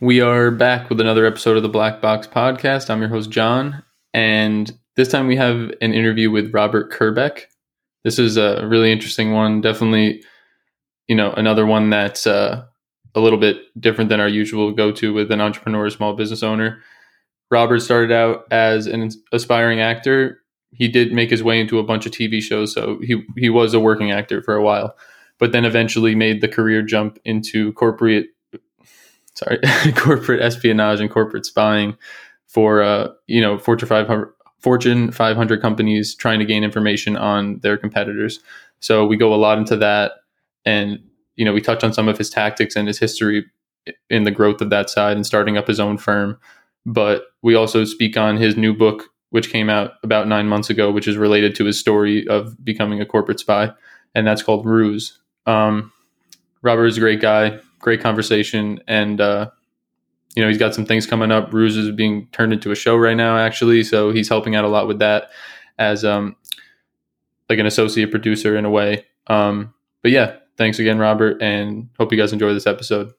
We are back with another episode of the Black Box Podcast. I'm your host, John, and this time we have an interview with Robert Kerbeck. This is a really interesting one. Definitely, you know, another one that's uh, a little bit different than our usual go to with an entrepreneur, small business owner. Robert started out as an aspiring actor. He did make his way into a bunch of TV shows, so he he was a working actor for a while, but then eventually made the career jump into corporate sorry, corporate espionage and corporate spying for uh, you know Fortune 500 Fortune 500 companies trying to gain information on their competitors. So we go a lot into that, and you know we touch on some of his tactics and his history in the growth of that side and starting up his own firm. But we also speak on his new book, which came out about nine months ago, which is related to his story of becoming a corporate spy, and that's called Ruse. Um, Robert is a great guy great conversation. And, uh, you know, he's got some things coming up. Ruse is being turned into a show right now, actually. So he's helping out a lot with that as um, like an associate producer in a way. Um, but yeah, thanks again, Robert, and hope you guys enjoy this episode.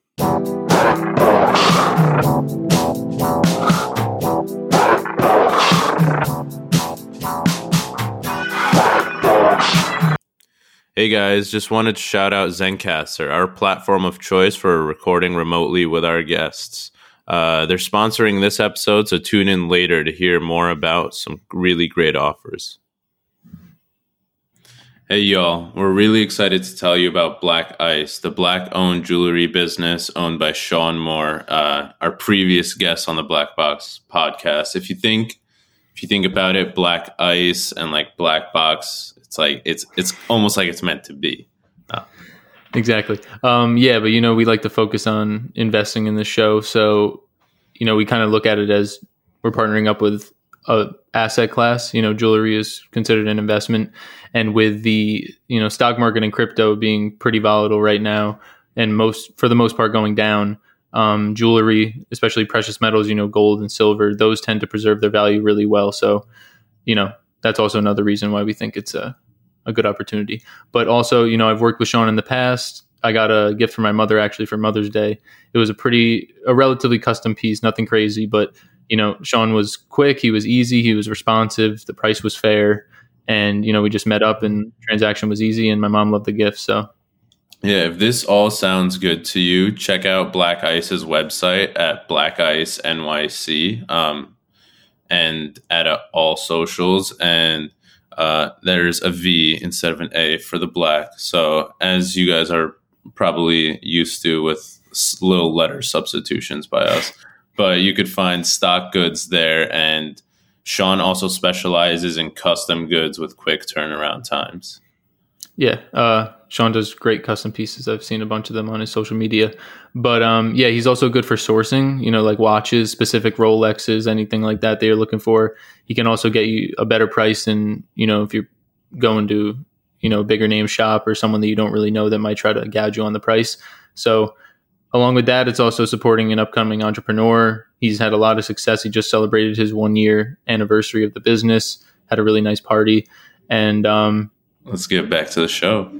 Guys, just wanted to shout out Zencastr, our platform of choice for recording remotely with our guests. Uh, they're sponsoring this episode, so tune in later to hear more about some really great offers. Hey y'all, we're really excited to tell you about Black Ice, the black owned jewelry business owned by Sean Moore, uh, our previous guest on the Black Box podcast. If you think if you think about it, Black Ice and like Black Box it's like it's it's almost like it's meant to be. Oh. Exactly. Um, yeah, but you know, we like to focus on investing in the show, so you know, we kind of look at it as we're partnering up with a asset class. You know, jewelry is considered an investment, and with the you know stock market and crypto being pretty volatile right now, and most for the most part going down. Um, jewelry, especially precious metals, you know, gold and silver, those tend to preserve their value really well. So, you know, that's also another reason why we think it's a, a good opportunity. But also, you know, I've worked with Sean in the past. I got a gift from my mother actually for Mother's Day. It was a pretty, a relatively custom piece, nothing crazy, but you know, Sean was quick, he was easy, he was responsive, the price was fair, and you know, we just met up and transaction was easy, and my mom loved the gift. So, yeah, if this all sounds good to you, check out Black Ice's website at Black Ice NYC. Um, and at all socials and uh, there's a V instead of an A for the black. So as you guys are probably used to with little letter substitutions by us, but you could find stock goods there. And Sean also specializes in custom goods with quick turnaround times. Yeah, uh, Sean does great custom pieces. I've seen a bunch of them on his social media. But um, yeah, he's also good for sourcing, you know, like watches, specific Rolexes, anything like that they are looking for. He can also get you a better price than, you know, if you're going to, you know, a bigger name shop or someone that you don't really know that might try to gouge you on the price. So along with that, it's also supporting an upcoming entrepreneur. He's had a lot of success. He just celebrated his one year anniversary of the business, had a really nice party. And um, let's get back to the show.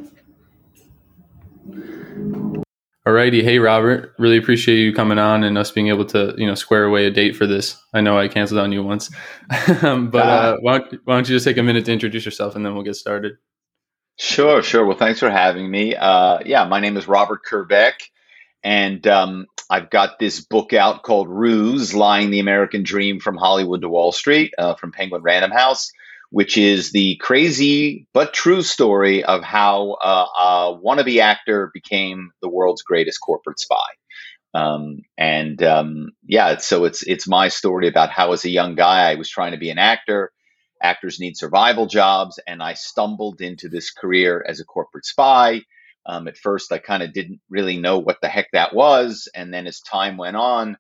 Alrighty, hey Robert, really appreciate you coming on and us being able to you know square away a date for this. I know I canceled on you once, but uh, uh, why, don't, why, don't, you just take a minute to introduce yourself and then we'll get started. Sure, sure. Well, thanks for having me. Uh, yeah, my name is Robert Kerbeck, and um, I've got this book out called Ruse: Lying the American Dream from Hollywood to Wall Street uh, from Penguin Random House which is the crazy but true story of how uh, a wannabe actor became the world's greatest corporate spy. Um, and um, yeah, so it's it's my story about how, as a young guy, I was trying to be an actor. Actors need survival jobs, and I stumbled into this career as a corporate spy. Um, at first, I kind of didn't really know what the heck that was, and then as time went on,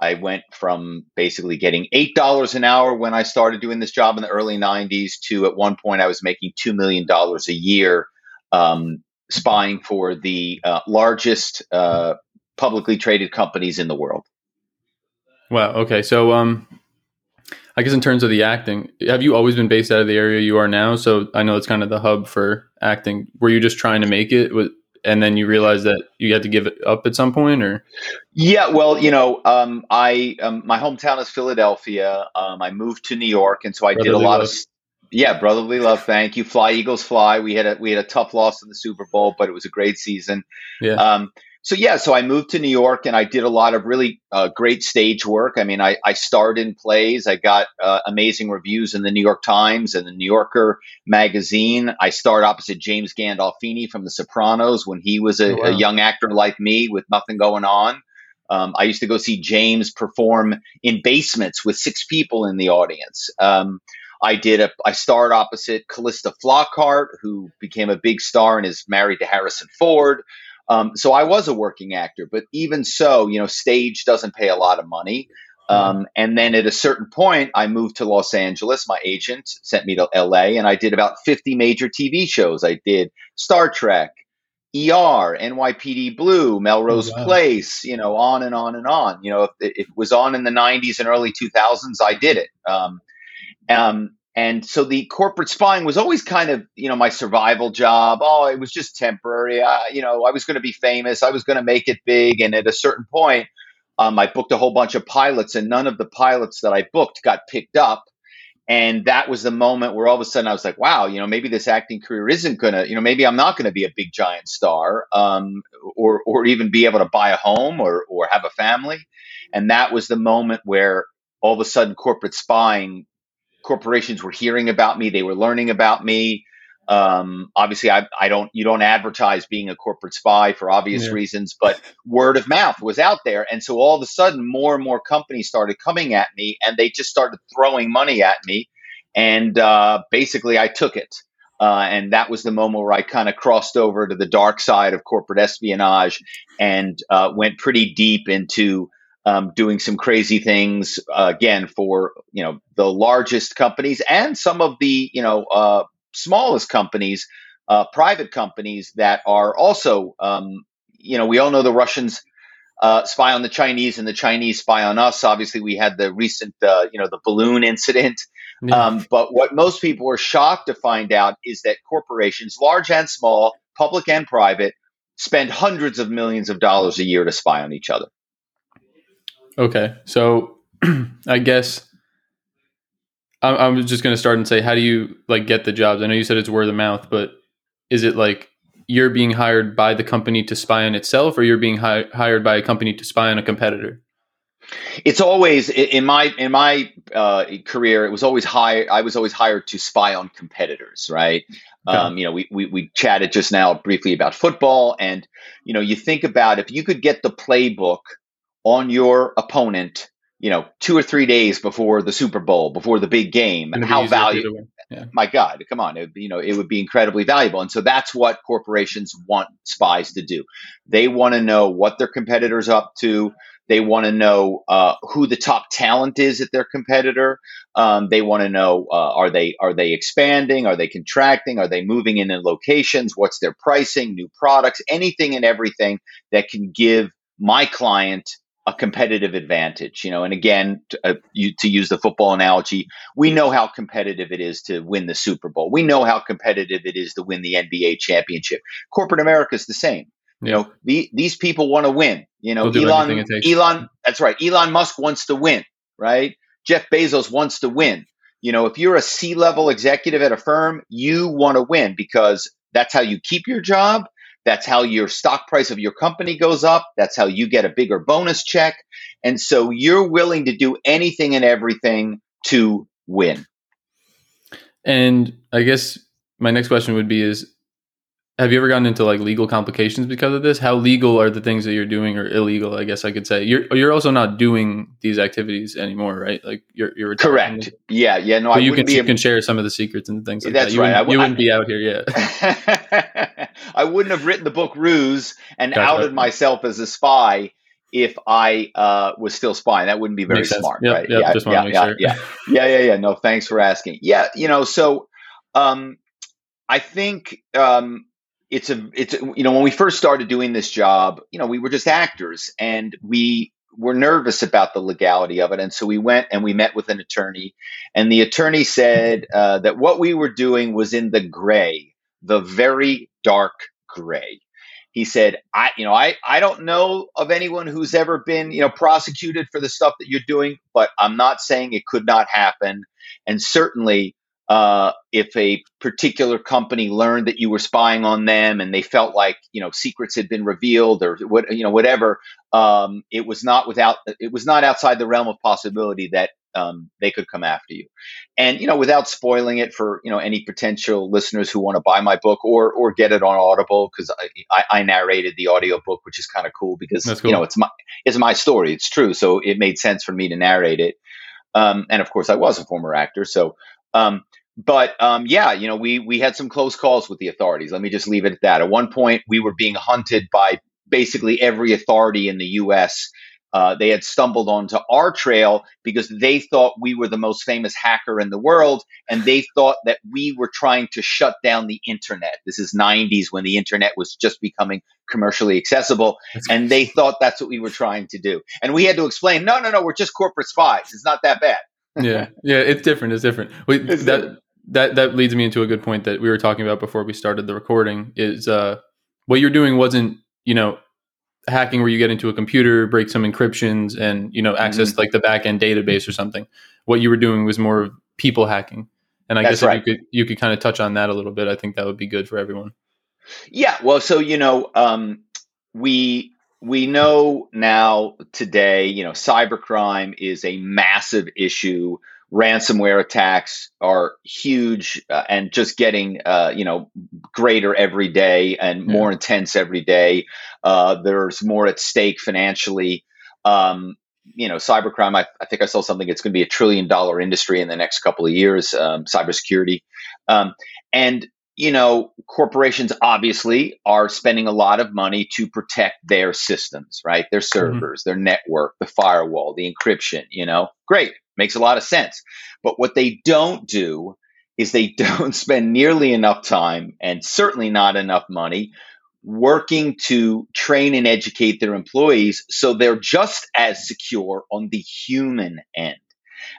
I went from basically getting $8 an hour when I started doing this job in the early 90s to at one point I was making $2 million a year um, spying for the uh, largest uh, publicly traded companies in the world. Wow. Okay. So, um, I guess in terms of the acting, have you always been based out of the area you are now? So I know it's kind of the hub for acting. Were you just trying to make it? And then you realize that you had to give it up at some point, or yeah, well, you know, um, I um, my hometown is Philadelphia. Um, I moved to New York, and so I brotherly did a lot love. of yeah, brotherly love. Thank you. Fly Eagles fly. We had a we had a tough loss in the Super Bowl, but it was a great season. Yeah. So yeah, so I moved to New York and I did a lot of really uh, great stage work. I mean, I, I starred in plays. I got uh, amazing reviews in the New York Times and the New Yorker magazine. I starred opposite James Gandolfini from The Sopranos when he was a, oh, wow. a young actor like me with nothing going on. Um, I used to go see James perform in basements with six people in the audience. Um, I did a I starred opposite Calista Flockhart, who became a big star and is married to Harrison Ford. Um, so I was a working actor, but even so, you know, stage doesn't pay a lot of money. Um, and then at a certain point, I moved to Los Angeles. My agent sent me to LA, and I did about 50 major TV shows. I did Star Trek, ER, NYPD Blue, Melrose oh, wow. Place, you know, on and on and on. You know, if, if, it was on in the 90s and early 2000s, I did it. Um, um, and so the corporate spying was always kind of, you know, my survival job. Oh, it was just temporary. I, you know, I was going to be famous. I was going to make it big. And at a certain point, um, I booked a whole bunch of pilots, and none of the pilots that I booked got picked up. And that was the moment where all of a sudden I was like, wow, you know, maybe this acting career isn't going to, you know, maybe I'm not going to be a big giant star um, or, or even be able to buy a home or, or have a family. And that was the moment where all of a sudden corporate spying corporations were hearing about me. They were learning about me. Um, obviously, I, I, don't. You don't advertise being a corporate spy for obvious yeah. reasons, but word of mouth was out there, and so all of a sudden, more and more companies started coming at me, and they just started throwing money at me, and uh, basically, I took it. Uh, and that was the moment where I kind of crossed over to the dark side of corporate espionage and uh, went pretty deep into um, doing some crazy things uh, again for you know the largest companies and some of the you know uh, smallest companies, uh, private companies that are also um, you know we all know the Russians uh, spy on the Chinese and the Chinese spy on us. Obviously, we had the recent uh, you know the balloon incident. Um, but what most people were shocked to find out is that corporations, large and small, public and private, spend hundreds of millions of dollars a year to spy on each other. Okay, so I guess I'm, I'm just going to start and say, how do you like get the jobs? I know you said it's word of mouth, but is it like you're being hired by the company to spy on itself, or you're being hi- hired by a company to spy on a competitor? It's always in my in my uh, career. It was always hired. I was always hired to spy on competitors, right? Okay. Um, you know, we, we we chatted just now briefly about football, and you know, you think about if you could get the playbook on your opponent, you know, two or three days before the Super Bowl, before the big game, and how valuable. Yeah. My God, come on, it, you know, it would be incredibly valuable. And so that's what corporations want spies to do. They want to know what their competitors up to. They want to know uh, who the top talent is at their competitor. Um, they want to know uh, are they are they expanding? Are they contracting? Are they moving in in locations? What's their pricing? New products? Anything and everything that can give my client a competitive advantage, you know. And again, to, uh, you, to, use the football analogy, we know how competitive it is to win the Super Bowl. We know how competitive it is to win the NBA championship. Corporate America is the same. You know, the, these people want to win. You know, Elon, Elon, that's right. Elon Musk wants to win, right? Jeff Bezos wants to win. You know, if you're a C level executive at a firm, you want to win because that's how you keep your job that's how your stock price of your company goes up. That's how you get a bigger bonus check. And so you're willing to do anything and everything to win. And I guess my next question would be is have you ever gotten into like legal complications because of this? How legal are the things that you're doing or illegal? I guess I could say you're you're also not doing these activities anymore, right? Like you're you're correct. Yeah, yeah. No, so I you can you able- can share some of the secrets and things like That's that. You right. Wouldn't, you wouldn't be out here yet. I wouldn't have written the book Ruse and That's outed myself as a spy if I uh, was still spying. That wouldn't be very smart, yep, right? Yep, yeah, yeah, yeah, sure. yeah, yeah, yeah, yeah. No, thanks for asking. Yeah, you know, so um, I think um, it's a it's a, you know when we first started doing this job you know we were just actors and we were nervous about the legality of it and so we went and we met with an attorney and the attorney said uh, that what we were doing was in the gray the very dark gray he said, I, you know, I, I don't know of anyone who's ever been, you know, prosecuted for the stuff that you're doing, but I'm not saying it could not happen. And certainly, uh, if a particular company learned that you were spying on them and they felt like, you know, secrets had been revealed or what, you know, whatever, um, it was not without, it was not outside the realm of possibility that um, they could come after you. And you know, without spoiling it for you know any potential listeners who want to buy my book or or get it on Audible because I, I, I, narrated the audio book, which is kind of cool because cool. you know it's my it's my story, it's true, so it made sense for me to narrate it. Um, and of course, I was a former actor, so. Um, but um, yeah, you know, we we had some close calls with the authorities. Let me just leave it at that. At one point, we were being hunted by basically every authority in the U.S uh, they had stumbled onto our trail because they thought we were the most famous hacker in the world, and they thought that we were trying to shut down the internet. This is 90s when the internet was just becoming commercially accessible, and they thought that's what we were trying to do. And we had to explain, no, no, no, we're just corporate spies. It's not that bad. yeah, yeah, it's different. It's different. Wait, it's that different. That that leads me into a good point that we were talking about before we started the recording. Is uh, what you're doing wasn't you know hacking where you get into a computer, break some encryptions, and you know access mm-hmm. like the back end database or something. What you were doing was more people hacking, and I That's guess right. if you could you could kind of touch on that a little bit. I think that would be good for everyone. Yeah, well, so you know, um, we we know now today, you know, cybercrime is a massive issue ransomware attacks are huge uh, and just getting uh, you know greater every day and more intense every day. Uh, there's more at stake financially. Um, you know, cybercrime. I, I, think I saw something. It's going to be a trillion dollar industry in the next couple of years. Um, cybersecurity, um, and you know, corporations obviously are spending a lot of money to protect their systems, right? Their mm-hmm. servers, mm-hmm. their network, the firewall, the encryption. You know, great Makes a lot of sense. But what they don't do is they don't spend nearly enough time and certainly not enough money working to train and educate their employees so they're just as secure on the human end.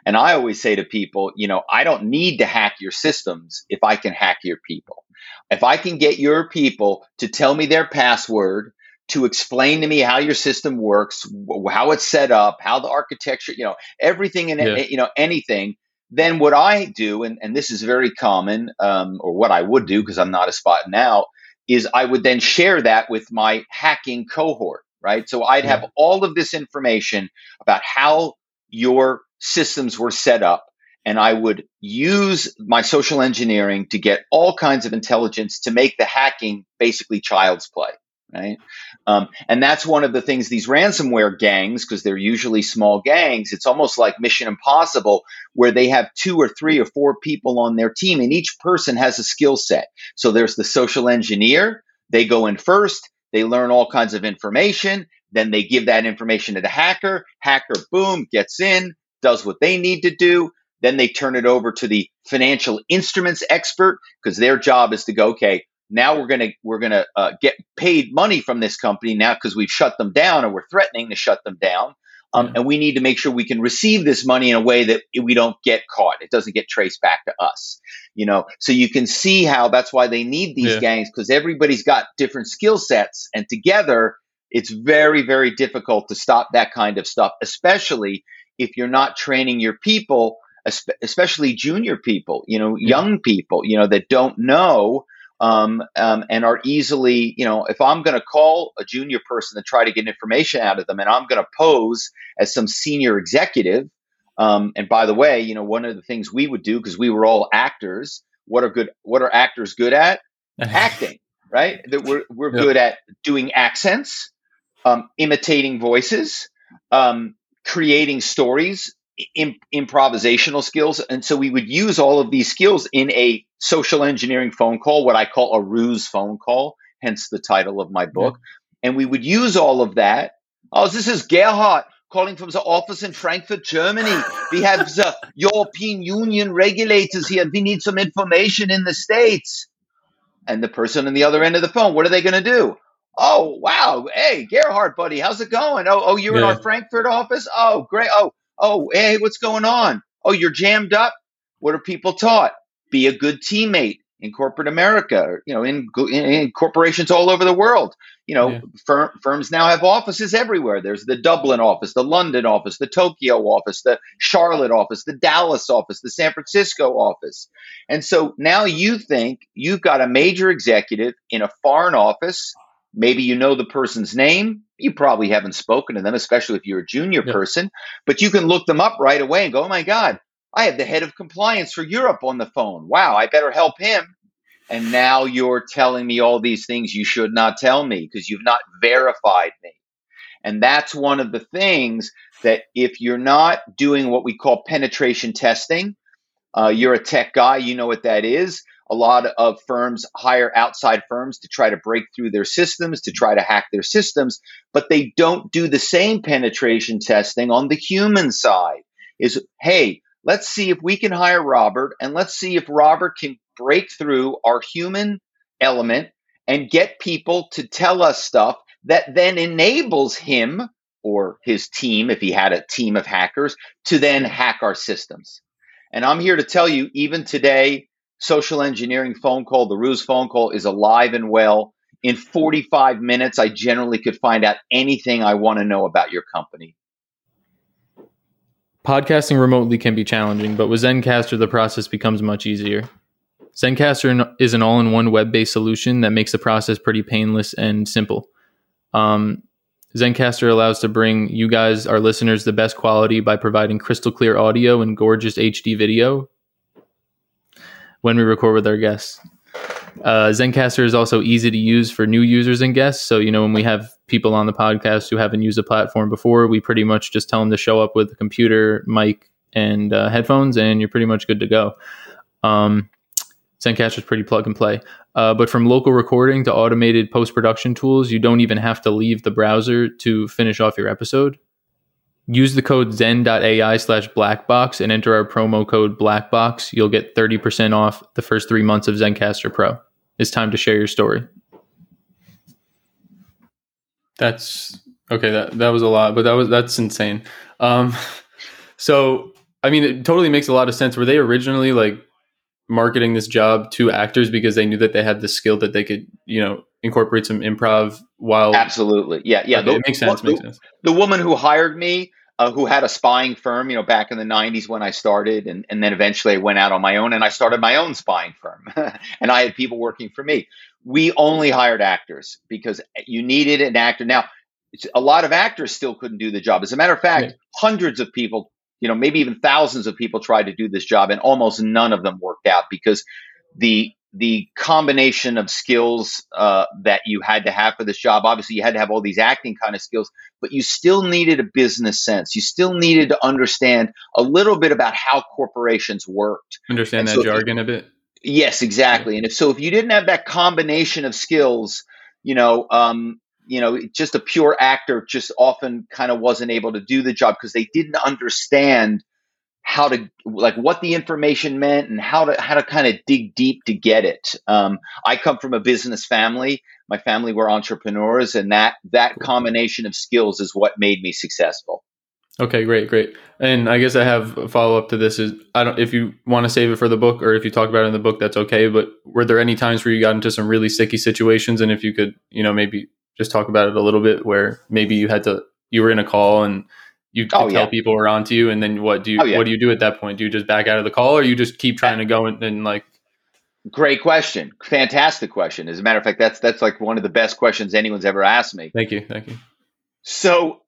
And I always say to people, you know, I don't need to hack your systems if I can hack your people. If I can get your people to tell me their password to explain to me how your system works, how it's set up, how the architecture, you know, everything and yeah. you know anything. Then what I do, and, and this is very common, um, or what I would do because I'm not a spot now, is I would then share that with my hacking cohort, right? So I'd have all of this information about how your systems were set up, and I would use my social engineering to get all kinds of intelligence to make the hacking basically child's play right? Um, and that's one of the things these ransomware gangs, because they're usually small gangs, it's almost like Mission Impossible, where they have two or three or four people on their team, and each person has a skill set. So there's the social engineer, they go in first, they learn all kinds of information, then they give that information to the hacker, hacker, boom, gets in, does what they need to do. Then they turn it over to the financial instruments expert because their job is to go, okay, now we're going to we're going to uh, get paid money from this company now because we've shut them down or we're threatening to shut them down um, yeah. and we need to make sure we can receive this money in a way that we don't get caught it doesn't get traced back to us you know so you can see how that's why they need these yeah. gangs because everybody's got different skill sets and together it's very very difficult to stop that kind of stuff especially if you're not training your people especially junior people you know young people you know that don't know um, um, and are easily, you know, if I'm going to call a junior person to try to get information out of them, and I'm going to pose as some senior executive. Um, and by the way, you know, one of the things we would do because we were all actors. What are good? What are actors good at? Acting, right? That we're we're yep. good at doing accents, um, imitating voices, um, creating stories, imp- improvisational skills. And so we would use all of these skills in a social engineering phone call, what I call a ruse phone call, hence the title of my book. Yeah. And we would use all of that. Oh, this is Gerhard calling from the office in Frankfurt, Germany. We have the European Union regulators here. We need some information in the States. And the person on the other end of the phone, what are they going to do? Oh, wow. Hey, Gerhard, buddy, how's it going? Oh, oh you're yeah. in our Frankfurt office? Oh, great. Oh, oh, hey, what's going on? Oh, you're jammed up? What are people taught? Be a good teammate. in corporate America, you know, in, in corporations all over the world. You know, yeah. fir- firms now have offices everywhere. There's the Dublin office, the London office, the Tokyo office, the Charlotte office, the Dallas office, the San Francisco office. And so now you think you've got a major executive in a foreign office. Maybe you know the person's name. You probably haven't spoken to them, especially if you're a junior yeah. person, but you can look them up right away and go, oh my God, I have the head of compliance for Europe on the phone. Wow, I better help him. And now you're telling me all these things you should not tell me because you've not verified me. And that's one of the things that if you're not doing what we call penetration testing, uh, you're a tech guy, you know what that is. A lot of firms hire outside firms to try to break through their systems, to try to hack their systems, but they don't do the same penetration testing on the human side. Is, hey, let's see if we can hire Robert and let's see if Robert can break through our human element and get people to tell us stuff that then enables him or his team, if he had a team of hackers, to then hack our systems. And I'm here to tell you, even today, social engineering phone call, the ruse phone call is alive and well. In 45 minutes, I generally could find out anything I want to know about your company. Podcasting remotely can be challenging, but with Zencastr, the process becomes much easier. Zencastr is an all in one web based solution that makes the process pretty painless and simple. Um, Zencastr allows to bring you guys, our listeners, the best quality by providing crystal clear audio and gorgeous HD video when we record with our guests. Uh, Zencastr is also easy to use for new users and guests. So, you know, when we have people on the podcast who haven't used the platform before, we pretty much just tell them to show up with a computer, mic, and uh, headphones, and you're pretty much good to go. Um, Zencastr is pretty plug and play. Uh, but from local recording to automated post production tools, you don't even have to leave the browser to finish off your episode. Use the code zen.ai slash blackbox and enter our promo code blackbox. You'll get 30% off the first three months of Zencastr Pro. It's time to share your story. That's okay. That that was a lot, but that was that's insane. Um, so I mean, it totally makes a lot of sense. Were they originally like marketing this job to actors because they knew that they had the skill that they could, you know, incorporate some improv while absolutely, yeah, yeah, okay, the, it makes sense. The, makes sense. The woman who hired me. Uh, who had a spying firm, you know, back in the 90s when I started. And, and then eventually I went out on my own and I started my own spying firm. and I had people working for me we only hired actors because you needed an actor. Now, a lot of actors still couldn't do the job. As a matter of fact, yeah. hundreds of people, you know, maybe even thousands of people tried to do this job, and almost none of them worked out because the the combination of skills uh, that you had to have for this job. Obviously, you had to have all these acting kind of skills, but you still needed a business sense. You still needed to understand a little bit about how corporations worked. Understand and that so jargon a bit. Yes, exactly. And if so, if you didn't have that combination of skills, you know, um, you know, just a pure actor just often kind of wasn't able to do the job because they didn't understand how to like what the information meant and how to how to kind of dig deep to get it. Um, I come from a business family. My family were entrepreneurs, and that that combination of skills is what made me successful. Okay, great, great. And I guess I have a follow up to this is I don't if you want to save it for the book or if you talk about it in the book, that's okay. But were there any times where you got into some really sticky situations and if you could, you know, maybe just talk about it a little bit where maybe you had to you were in a call and you oh, tell yeah. people were onto you and then what do you oh, yeah. what do you do at that point? Do you just back out of the call or you just keep trying to go and, and like Great question. Fantastic question. As a matter of fact, that's that's like one of the best questions anyone's ever asked me. Thank you. Thank you. So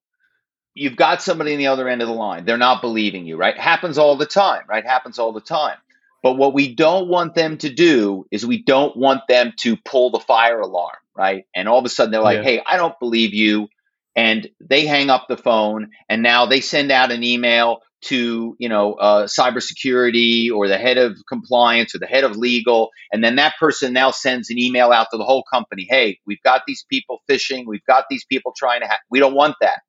you've got somebody in the other end of the line. They're not believing you, right? Happens all the time, right? Happens all the time. But what we don't want them to do is we don't want them to pull the fire alarm, right? And all of a sudden they're like, yeah. hey, I don't believe you. And they hang up the phone and now they send out an email to you know uh, cybersecurity or the head of compliance or the head of legal and then that person now sends an email out to the whole company hey we've got these people phishing we've got these people trying to we don't want that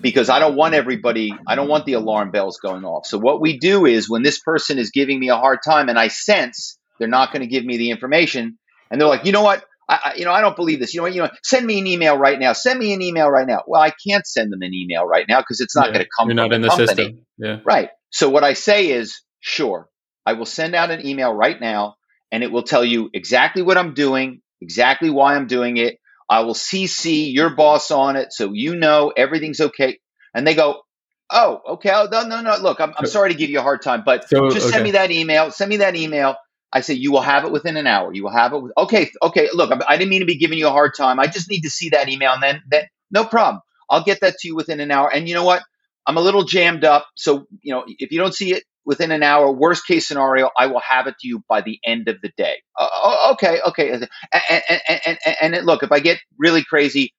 because i don't want everybody i don't want the alarm bells going off. So what we do is when this person is giving me a hard time and i sense they're not going to give me the information and they're like you know what I, you know, I don't believe this. You know, you know, send me an email right now. Send me an email right now. Well, I can't send them an email right now because it's not yeah, going to come. You're not in the, company. system. Yeah. Right. So what I say is, sure, I will send out an email right now, and it will tell you exactly what I'm doing, exactly why I'm doing it. I will CC your boss on it so you know everything's okay. And they go, Oh, okay. Oh, no, no, no. Look, I'm, I'm sorry to give you a hard time, but So, just send okay. me that email. Send me that email. I say you will have it within an hour. You will have it. With, okay, okay. Look, I, didn't mean to be giving you a hard time. I just need to see that email, and then then no problem. I'll get that to you within an hour. And you know what? I'm a little jammed up, so you know if you don't see it within an hour, worst case scenario, I will have it to you by the end of the day. Uh, oh, okay, okay. And, and, and, and look, if I get really crazy,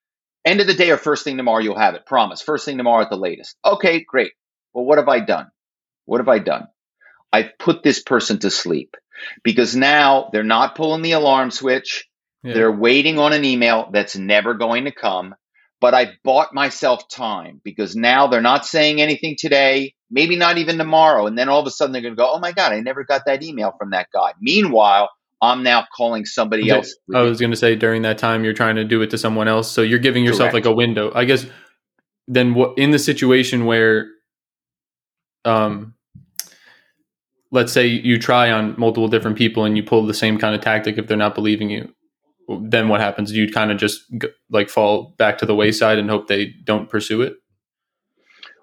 end of the day or first thing tomorrow, you'll have it. Promise. First thing tomorrow at the latest. Okay, great. Well, what have I done? What have I done? I've put this person to sleep because now they're not pulling the alarm switch. Yeah. They're waiting on an email that's never going to come. But I've bought myself time because now they're not saying anything today, maybe not even tomorrow. And then all of a sudden they're going to go, oh my God, I never got that email from that guy. Meanwhile, I'm now calling somebody Okay. else. I was going to say during that time you're trying to do it to someone else, so you're giving yourself Correct. like a window. I guess then what in the situation where um let's say you try on multiple different people and you pull the same kind of tactic if they're not believing you, then what happens? Do you kind of just like fall back to the wayside and hope they don't pursue it?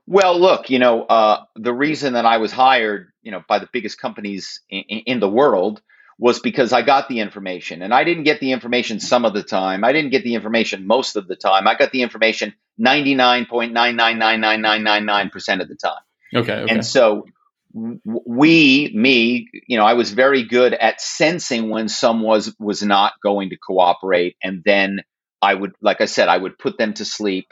Well, look, you know, uh, the reason that I was hired, you know, by the biggest companies in, in the world was because I got the information, and I didn't get the information some of the time. I didn't get the information most of the time. I got the information ninety nine point nine nine nine nine nine nine nine percent of the time. Okay, okay. And so we, me, you know, I was very good at sensing when someone was was not going to cooperate, and then I would, like I said, I would put them to sleep.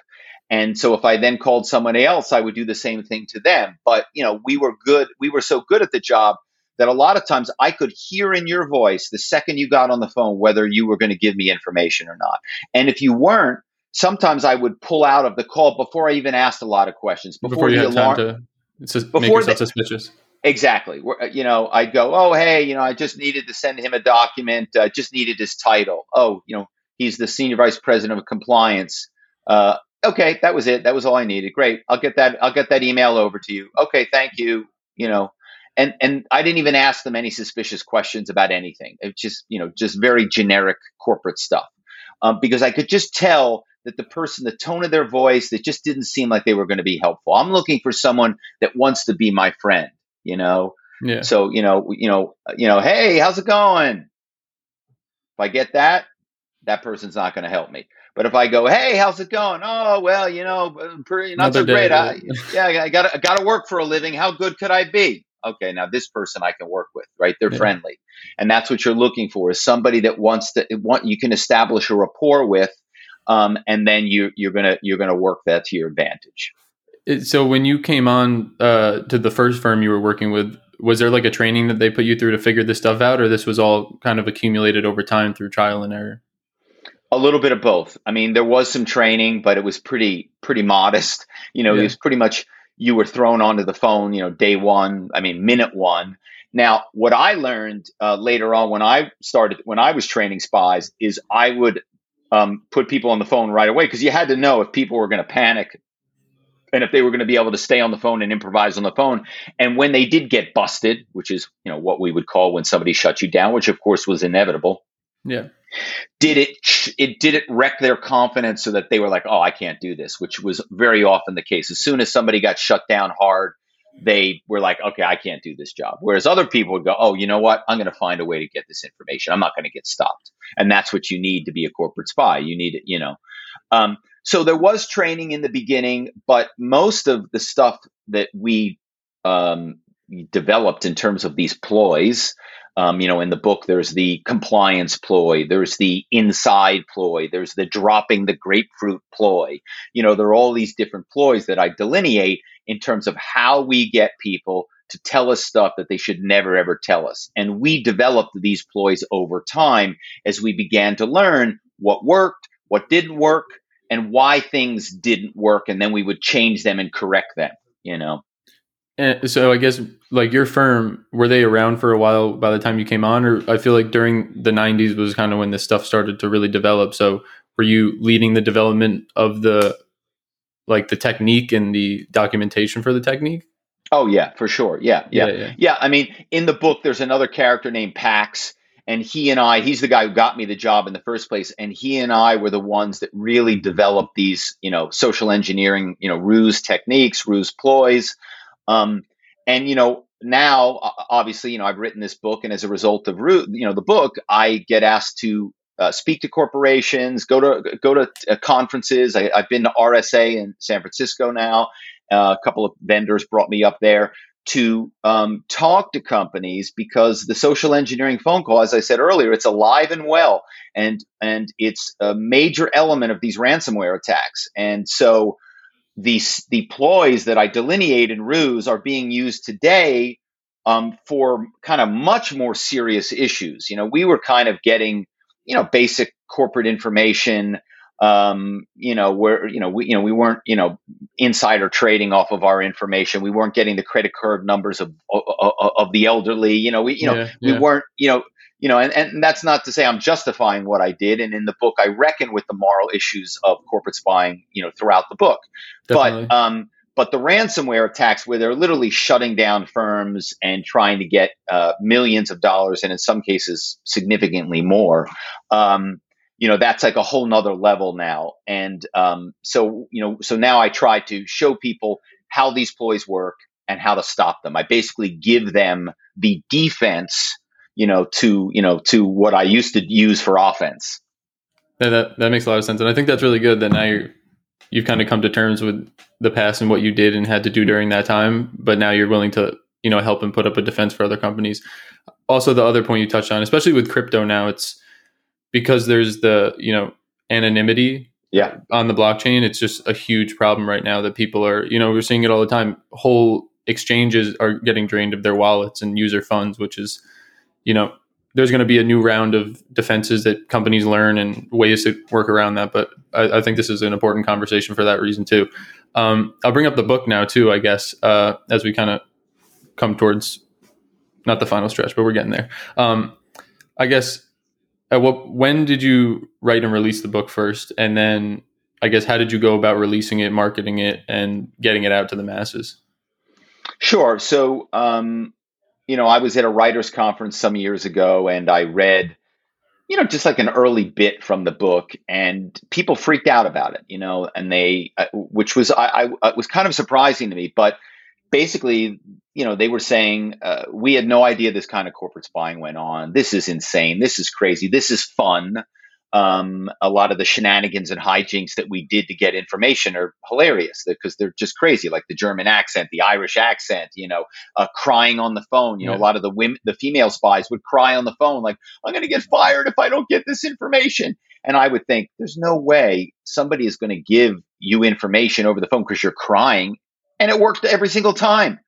And so if I then called someone else, I would do the same thing to them. But you know, we were good. We were so good at the job that a lot of times I could hear in your voice the second you got on the phone whether you were going to give me information or not. And if you weren't, sometimes I would pull out of the call before I even asked a lot of questions. before, Before, you the alarm, sus- make Before yourself the- suspicious. Exactly. Uh, You know, I'd go, oh, hey, you know, I just needed to send him a document. I just needed his title. Oh, you know, he's the senior vice president of compliance. Uh, okay, that was it. That was all I needed. Great. I'll get that. I'll get that email over to you. Okay, thank you. You know, and and I didn't even ask them any suspicious questions about anything. It's just you know just very generic corporate stuff um, because I could just tell that the person, the tone of their voice, that just didn't seem like they were going to be helpful. I'm looking for someone that wants to be my friend. You know, Yeah. so you know, you know, you know, hey, how's it going? If I get that, that person's not going to help me. But if I go, hey, how's it going? Oh, well, you know, pretty, not Another so great. I, yeah, I got I got to work for a living. How good could I be? Okay, now this person I can work with, right? They're Yeah. friendly, and that's what you're looking for is somebody that wants to want you can establish a rapport with, um, and then you you're gonna you're gonna work that to your advantage. So when you came on uh, to the first firm you were working with, was there like a training that they put you through to figure this stuff out, or this was all kind of accumulated over time through trial and error? A little bit of both. I mean, there was some training, but it was pretty pretty modest. You know, Yeah. it was pretty much you were thrown onto the phone. You know, day one. I mean, minute one. Now, what I learned uh, later on when I started when I was training spies is I would um, put people on the phone right away because you had to know if people were going to panic and if they were going to be able to stay on the phone and improvise on the phone. And when they did get busted, which is you know what we would call when somebody shuts you down, which of course was inevitable Yeah. did it it did it wreck their confidence so that they were like oh i can't do this which was very often the case as soon as somebody got shut down hard they were like okay i can't do this job. Whereas other people would go oh you know what? I'm going to find a way to get this information. I'm not going to get stopped. And that's what you need to be a corporate spy. You need it you know. Um, so there was training in the beginning but most of the stuff that we um, developed in terms of these ploys um, you know, in the book, there's the compliance ploy, there's the inside ploy, there's the dropping the grapefruit ploy. You know, there are all these different ploys that I delineate in terms of how we get people to tell us stuff that they should never ever tell us. And we developed these ploys over time as we began to learn what worked, what didn't work, and why things didn't work. And then we would change them and correct them, you know. And so I guess like your firm, were they around for a while by the time you came on, or I feel like during the '90s was kind of when this stuff started to really develop. So were you leading the development of the like the technique and the documentation for the technique? Oh, yeah, for sure. Yeah, yeah. yeah. Yeah, I mean, in the book, there's another character named Pax, and he and I, he's the guy who got me the job in the first place, and he and I were the ones that really developed these, you know, social engineering, you know, ruse techniques, ruse ploys, um, and you know, now obviously, you know, I've written this book, and as a result of you know the book, I get asked to uh, speak to corporations, go to go to uh, conferences. I, have been to RSA in San Francisco now. Uh, a couple of vendors brought me up there to um, talk to companies because the social engineering phone call, as I said earlier, it's alive and well, and and it's a major element of these ransomware attacks. And so these the ploys that I delineate in ruse are being used today um, for kind of much more serious issues. You know, we were kind of getting you know basic corporate information um, you know, where you know we you know we weren't you know insider trading off of our information. We weren't getting the credit card numbers of of, of the elderly. You know, we you know yeah, yeah. we weren't you know you know, and, and that's not to say I'm justifying what I did. And in the book, I reckon with the moral issues of corporate spying, you know, throughout the book. Definitely. But um, but the ransomware attacks, where they're literally shutting down firms and trying to get uh, millions of dollars, and in some cases significantly more, um, you know that's like a whole nother level now and um, so you know so now i try to show people how these ploys work and how to stop them i basically give them the defense you know to you know to what i used to use for offense. Yeah, that that makes a lot of sense. And i think that's really good that now you're you've kind of come to terms with the past and what you did and had to do during that time but now you're willing to you know help and put up a defense for other companies. Also the other point you touched on especially with crypto now it's because there's the you know anonymity yeah. on the blockchain it's just a huge problem right now that people are you know we're seeing it all the time. Whole exchanges are getting drained of their wallets and user funds which is you know there's going to be a new round of defenses that companies learn and ways to work around that but i, I think this is an important conversation for that reason too. Um, i'll bring up the book now too i guess uh, as we kind of come towards not the final stretch but we're getting there. Um, i guess at what when did you write and release the book first? And then i guess how did you go about releasing it marketing it and getting it out to the masses? Sure. So um, you know i was at a writers conference some years ago and i read you know just like an early bit from the book and people freaked out about it you know and they uh, which was I, I was kind of surprising to me but basically, you know, they were saying uh, we had no idea this kind of corporate spying went on. This is insane. This is crazy. This is fun. Um, a lot of the shenanigans and hijinks that we did to get information are hilarious because they're just crazy, like the German accent, the Irish accent, you know, uh, crying on the phone. You yeah. know, a lot of the women, the female spies would cry on the phone, like, I'm going to get fired if I don't get this information. And I would think there's no way somebody is going to give you information over the phone because you're crying and it worked every single time.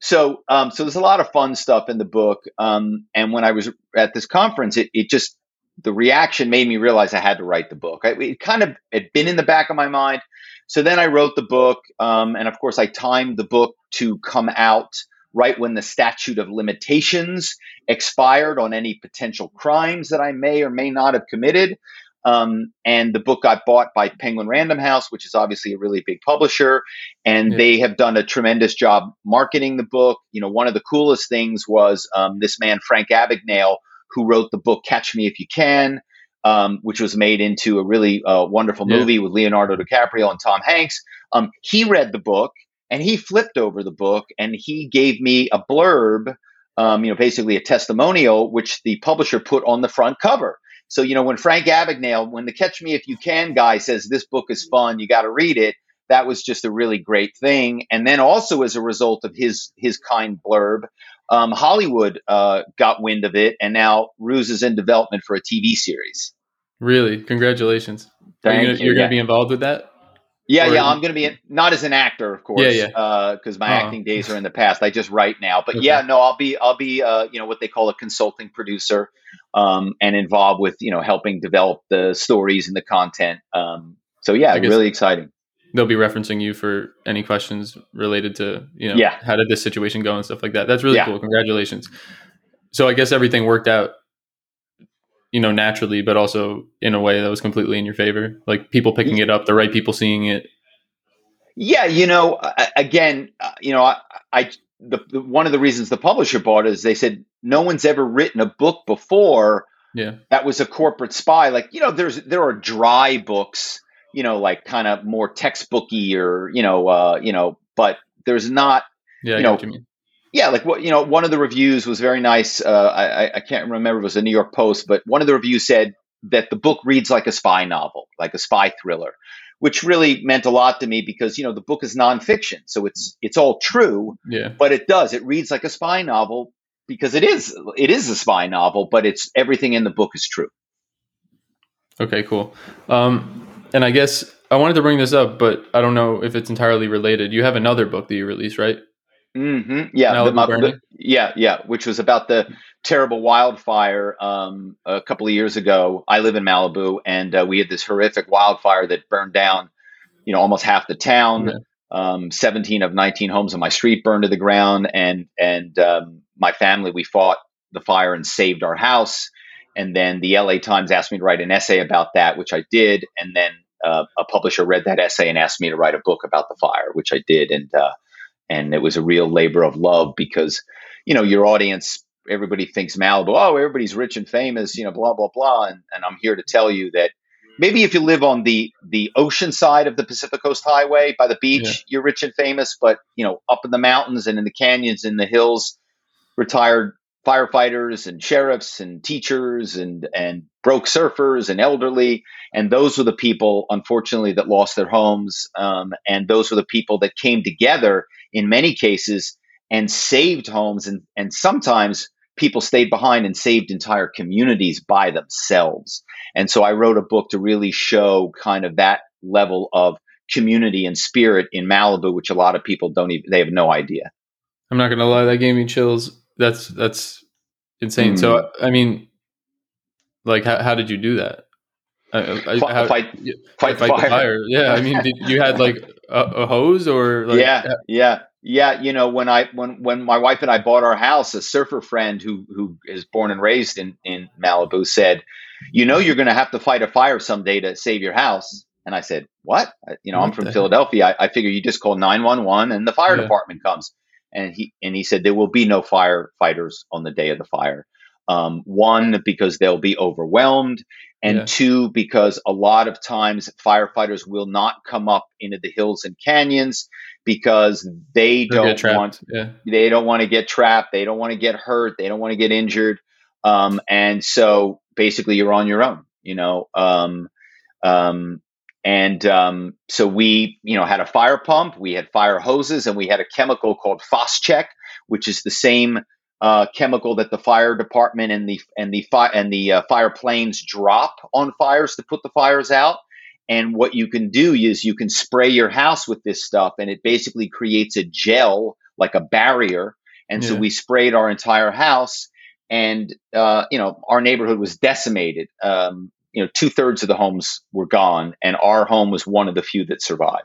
So, um, so there's a lot of fun stuff in the book. Um, and when I was at this conference, it, it just the reaction made me realize I had to write the book. I, it kind of had been in the back of my mind. So then I wrote the book, um, and of course, I timed the book to come out right when the statute of limitations expired on any potential crimes that I may or may not have committed. Um, and the book got bought by Penguin Random House, which is obviously a really big publisher, and yeah. they have done a tremendous job marketing the book. You know, one of the coolest things was um, this man Frank Abagnale, who wrote the book Catch Me If You Can, um, which was made into a really uh, wonderful movie yeah. with Leonardo DiCaprio and Tom Hanks. Um, he read the book and he flipped over the book and he gave me a blurb. Um, you know, basically a testimonial, which the publisher put on the front cover. So, you know, when Frank Abagnale, when the Catch Me If You Can guy says this book is fun, you got to read it, that was just a really great thing. And then also as a result of his his kind blurb, um, Hollywood uh, got wind of it, and now Ruse is in development for a TV series. Really, congratulations! Thank you. You're going to be involved with that? Yeah, or yeah, I'm going to be in, not as an actor, of course. Yeah, yeah. Because uh, my uh-huh. acting days are in the past. I just write now, but okay. yeah, no, I'll be I'll be uh, you know what they call a consulting producer, um, and involved with you know helping develop the stories and the content. Um, so yeah, really exciting. They'll be referencing you for any questions related to you know yeah. how did this situation go and stuff like that. That's really yeah. cool. Congratulations. So I guess everything worked out you know, naturally, but also in a way that was completely in your favor? Like people picking it up, the right people seeing it. Yeah, you know, again, uh, you know, I, I the, the, one of the reasons the publisher bought it is they said no one's ever written a book before Yeah. that was a corporate spy. Like, you know, there's there are dry books, you know, like kind of more textbooky or, you know, uh, you know, but there's not Yeah. You know you yeah, like what you know, one of the reviews was very nice. Uh, I, I- I can't remember if it was a New York Post, but one of the reviews said that the book reads like a spy novel, like a spy thriller, which really meant a lot to me because you know the book is nonfiction, so it's it's all true, Yeah. but it does it reads like a spy novel because it is it is a spy novel, but it's everything in the book is true. Okay, cool. Um, and I guess I wanted to bring this up, but I don't know if it's entirely related. You have another book that you released, right? hmm Yeah, the- the- yeah, yeah, which was about the terrible wildfire um, a couple of years ago. I live in Malibu, and uh, we had this horrific wildfire that burned down, you know, almost half the town. Yeah. Um, Seventeen of nineteen homes on my street burned to the ground, and and um, my family we fought the fire and saved our house. And then the LA Times asked me to write an essay about that, which I did. And then uh, a publisher read that essay and asked me to write a book about the fire, which I did. And uh, and it was a real labor of love because you know your audience everybody thinks malibu oh everybody's rich and famous you know blah blah blah and, and i'm here to tell you that maybe if you live on the the ocean side of the pacific coast highway by the beach Yeah. you're rich and famous but you know up in the mountains and in the canyons and the hills retired firefighters and sheriffs and teachers and and broke surfers and elderly. And those were the people unfortunately that lost their homes. Um, and those were the people that came together in many cases and saved homes. And and sometimes people stayed behind and saved entire communities by themselves. And so i wrote a book to really show kind of that level of community and spirit in malibu which a lot of people don't even they have no idea. I'm not gonna lie, that gave me chills. That's that's insane. Hmm. So I mean, like, how, how did you do that? I, I, Fi- how- fight yeah, fight the fire. fire. Yeah, I mean, did you had like a, a hose or like? yeah, yeah, yeah. You know, when I when when my wife and I bought our house, a surfer friend who who is born and raised in in Malibu said, "You know, you're going to have to fight a fire someday to save your house." And I said, "What? You know, I'm from? Philadelphia. I, I figure you just call 911 and the fire Yeah. department comes." And he and he said there will be no firefighters on the day of the fire. Um, one because they'll be overwhelmed, and Yeah. two because a lot of times firefighters will not come up into the hills and canyons because they They'll don't want Yeah, they don't want to get trapped they don't want to get hurt they don't want to get injured um, and so basically you're on your own you know um, um, and um, so we you know had a fire pump we had fire hoses and we had a chemical called Phos-Chek which is the same uh, chemical that the fire department and the and the fi- and the uh, fire planes drop on fires to put the fires out. And what you can do is you can spray your house with this stuff and it basically creates a gel like a barrier. And so we sprayed our entire house and uh, you know our neighborhood was decimated. Um, you know two-thirds of the homes were gone and our home was one of the few that survived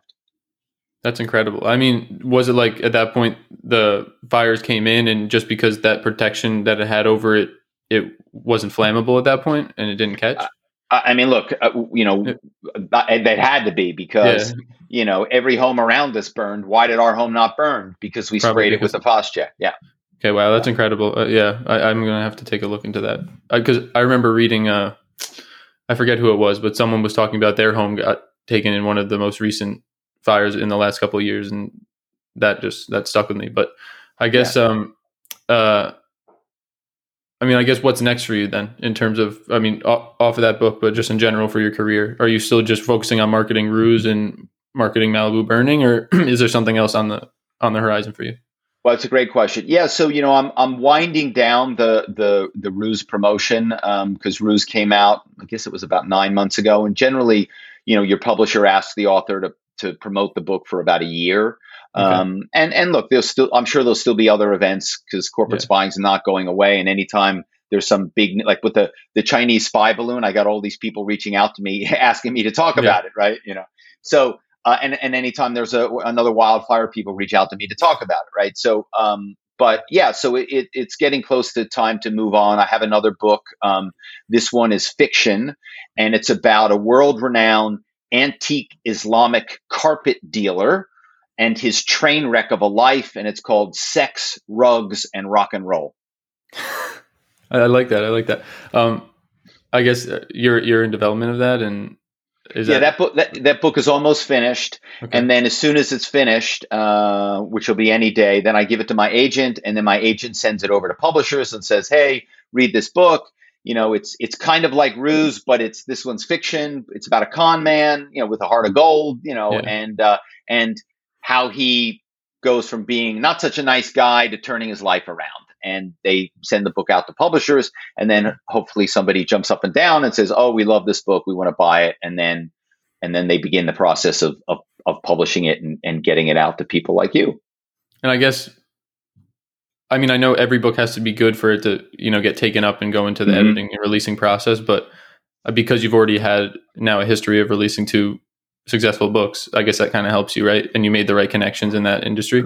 that's incredible. I mean, was it like at that point the fires came in and just because that protection that it had over it, it wasn't flammable at that point and it didn't catch? I I mean, look, uh, you know, that that had to be because Yeah. you know every home around us burned. Why did our home not burn? Because we Probably sprayed it with the Phos-Chek. Yeah. Okay, wow, that's incredible. Uh, yeah, I, I'm gonna have to take a look into that because I remember reading. Uh, I forget who it was, but someone was talking about their home got taken in one of the most recent fires in the last couple of years, and that just that stuck with me. But I guess, um, uh, I mean, I guess what's next for you then in terms of, I mean, off, off of that book, but just in general for your career, are you still just focusing on marketing Ruse and marketing Malibu Burning, or is there something else on the on the horizon for you? Well, it's a great question. Yeah, so you know, I'm I'm winding down the the the Ruse promotion because Ruse came out. I guess it was about nine months ago, and generally, you know, your publisher asks the author to to promote the book for about a year. Okay. Um, and and look, there's still I'm sure there'll still be other events because corporate Yeah. spying is not going away. And anytime there's some big like with the the Chinese spy balloon, I got all these people reaching out to me asking me to talk Yeah. about it, right? You know, so uh, and and anytime there's a another wildfire, people reach out to me to talk about it, right? So, um, but yeah, so it, it, it's getting close to time to move on. I have another book. Um, this one is fiction, and it's about a world-renowned antique Islamic carpet dealer and his train wreck of a life, and it's called Sex, Rugs, and Rock and Roll. I, like that. I like that. Um, I guess uh, you're you're in development of that, and is yeah, that, book that, that book is almost finished, Okay. and then as soon as it's finished, uh, which will be any day, then I give it to my agent, and then my agent sends it over to publishers and says, "Hey, read this book." You know, it's it's kind of like Ruse, but it's this one's fiction. It's about a con man, you know, with a heart of gold. You know, Yeah. and uh, and how he goes from being not such a nice guy to turning his life around. And they send the book out to publishers, and then hopefully somebody jumps up and down and says, "Oh, we love this book. We want to buy it." And then and then they begin the process of of, of publishing it and, and getting it out to people like you. and I guess, I mean, I know every book has to be good for it to you know get taken up and go into the Mhm. editing and releasing process, but uh, because you've already had now a history of releasing two successful books, I guess that kind of helps you, right? And you made the right connections in that industry.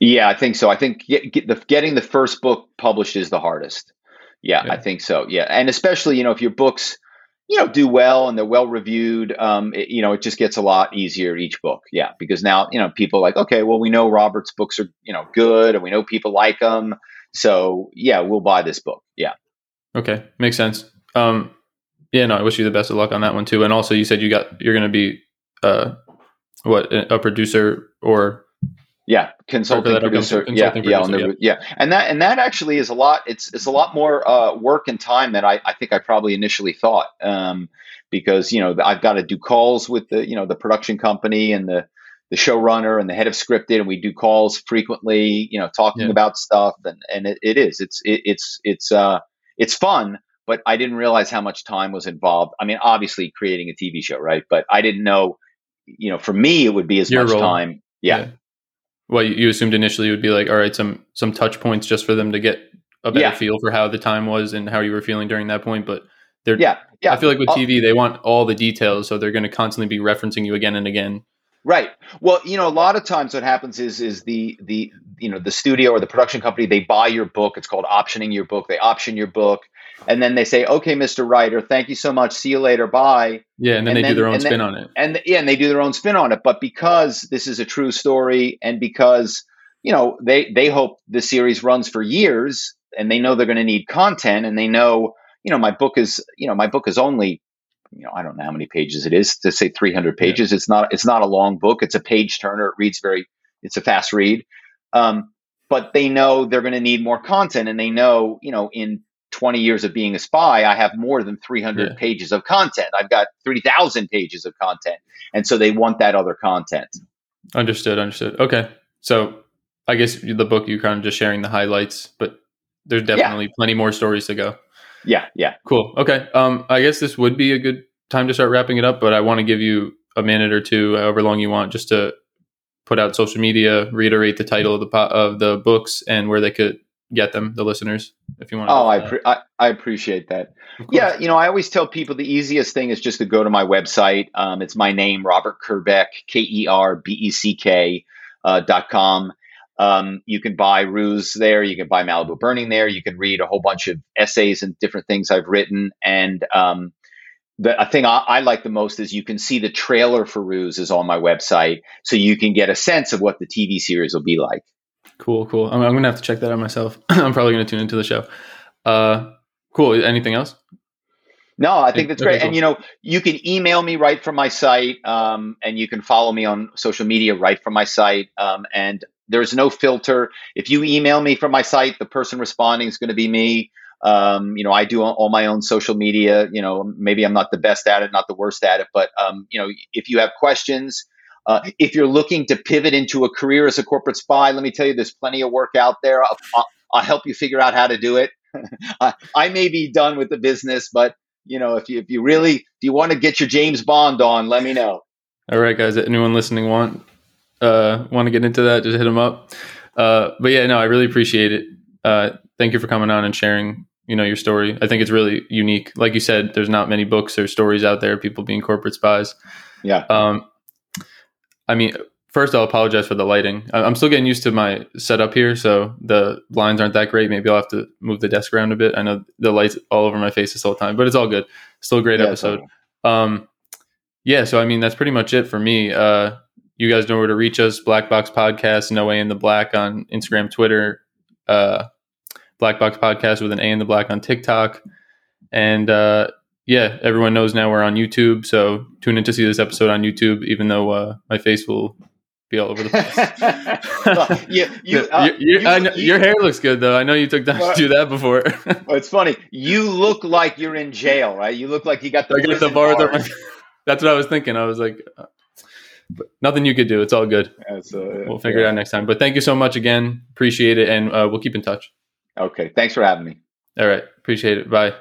Yeah, I think so. I think get, get the, getting the first book published is the hardest. Yeah, Yeah. I think so. Yeah, and especially you know if your books you know do well and they're well reviewed, um, it, you know it just gets a lot easier each book. Yeah, because now you know people are like okay, well we know Robert's books are you know good and we know people like them, so yeah, we'll buy this book. Yeah. Okay, makes sense. Um, yeah, no, I wish you the best of luck on that one too. And also, you said you got you're going to be uh, what a producer or Yeah, consulting producer. consulting yeah, yeah, on producer, the, yeah, and that and that actually is a lot. It's it's a lot more uh, work and time than I, I think I probably initially thought. Um, because you know I've got to do calls with the you know the production company and the the showrunner and the head of scripted, and we do calls frequently. You know, talking Yeah. about stuff, and and it, it is it's it, it's it's uh it's fun. But I didn't realize how much time was involved. I mean, obviously creating a TV show, right? But I didn't know, you know, for me it would be as Your much role. time. Yeah. Well, you, assumed initially it would be like, all right, some some touch points just for them to get a better Yeah. feel for how the time was and how you were feeling during that point. But they're Yeah, yeah. I feel like with Uh, TV, they want all the details, so they're going to constantly be referencing you again and again. Right. Well, you know, a lot of times what happens is is the the you know the studio or the production company they buy your book. It's called optioning your book. They option your book, and then they say, "Okay, Mr. Writer, thank you so much. See you later. Bye." Yeah, and then And they then- do their own and then- spin on it. And yeah, and they do their own spin on it. But because this is a true story, and because you know they they hope the series runs for years, and they know they're going to need content, and they know you know my book is you know my book is only you know I don't know how many pages it is to say 300 pages. It's not it's not a long book. It's a page turner. It reads very. It's a fast read. Um, but they know they're going to need more content, and they know you know in 20 years of being a spy, I have more than 300 Yeah. pages of content. I've got 3,000 pages of content. And so they want that other content. Understood. Understood. Okay, so I guess the book you're kind of just sharing the highlights, but there's definitely plenty more stories to go. Yeah, yeah. Cool. Okay. Um, I guess this would be a good time to start wrapping it up, but I want to give you a minute or two, however long you want, just to put out social media, reiterate the title of the po- of the books and where they could get them, the listeners, if you want. To Oh, I, pre- I, I appreciate that. Yeah, you know, I always tell people the easiest thing is just to go to my website. Um, it's my name, Robert Kerbeck, K E R B E C K uh, dot com. Um, you can buy Ruse there. You can buy Malibu Burning there. You can read a whole bunch of essays and different things I've written. And um, the a thing I, I like the most is you can see the trailer for Ruse is on my website, so you can get a sense of what the TV series will be like. Cool. Cool. I'm, I'm gonna have to check that out myself. I'm probably gonna tune into the show. Uh, cool. Anything else? No, I think that's Okay, great. cool. And you know, you can email me right from my site, um, and you can follow me on social media right from my site. Um, and there's no filter. If you email me from my site, the person responding is going to be me. Um, you know, I do all my own social media. You know, maybe I'm not the best at it, not the worst at it, but um, you know, if you have questions, uh, if you're looking to pivot into a career as a corporate spy, let me tell you, there's plenty of work out there. I'll, I'll, I'll help you figure out how to do it. I, I may be done with the business, but you know, if you if you really if you want to get your James Bond on, let me know. All right, guys. Anyone listening want uh, want to get into that? Just hit them up. Uh, but yeah, no, I really appreciate it. Uh, thank you for coming on and sharing. You know your story. I think it's really unique. Like you said, there's not many books or stories out there. People being corporate spies. Yeah. Um, I mean, first I'll apologize for the lighting. I'm still getting used to my setup here, so the lines aren't that great. Maybe I'll have to move the desk around a bit. I know the lights all over my face this whole time, but it's all good. Still a great Yeah, episode. Um, yeah, so I mean that's pretty much it for me. Uh, you guys know where to reach us: Black Box Podcast, No Way in the Black on Instagram, Twitter. Uh, Black Box Podcast with an A in the black on TikTok. And uh, yeah, everyone knows now we're on YouTube. So tune in to see this episode on YouTube, even though uh, my face will be all over the place. You, you, uh, You- you- I you- know- your hair looks good, though. I know you took time Well- to do that before. Well, it's funny. You look like you're in jail, right? You look like you got the, I got the prison bars up bars. my- That's what I was thinking. I was like, uh, but nothing you could do. It's all good. That's, uh, We'll figure it out next time. But thank you so much again. Appreciate it. And uh, we'll keep in touch. Okay. Thanks for having me. All right. Appreciate it. Bye.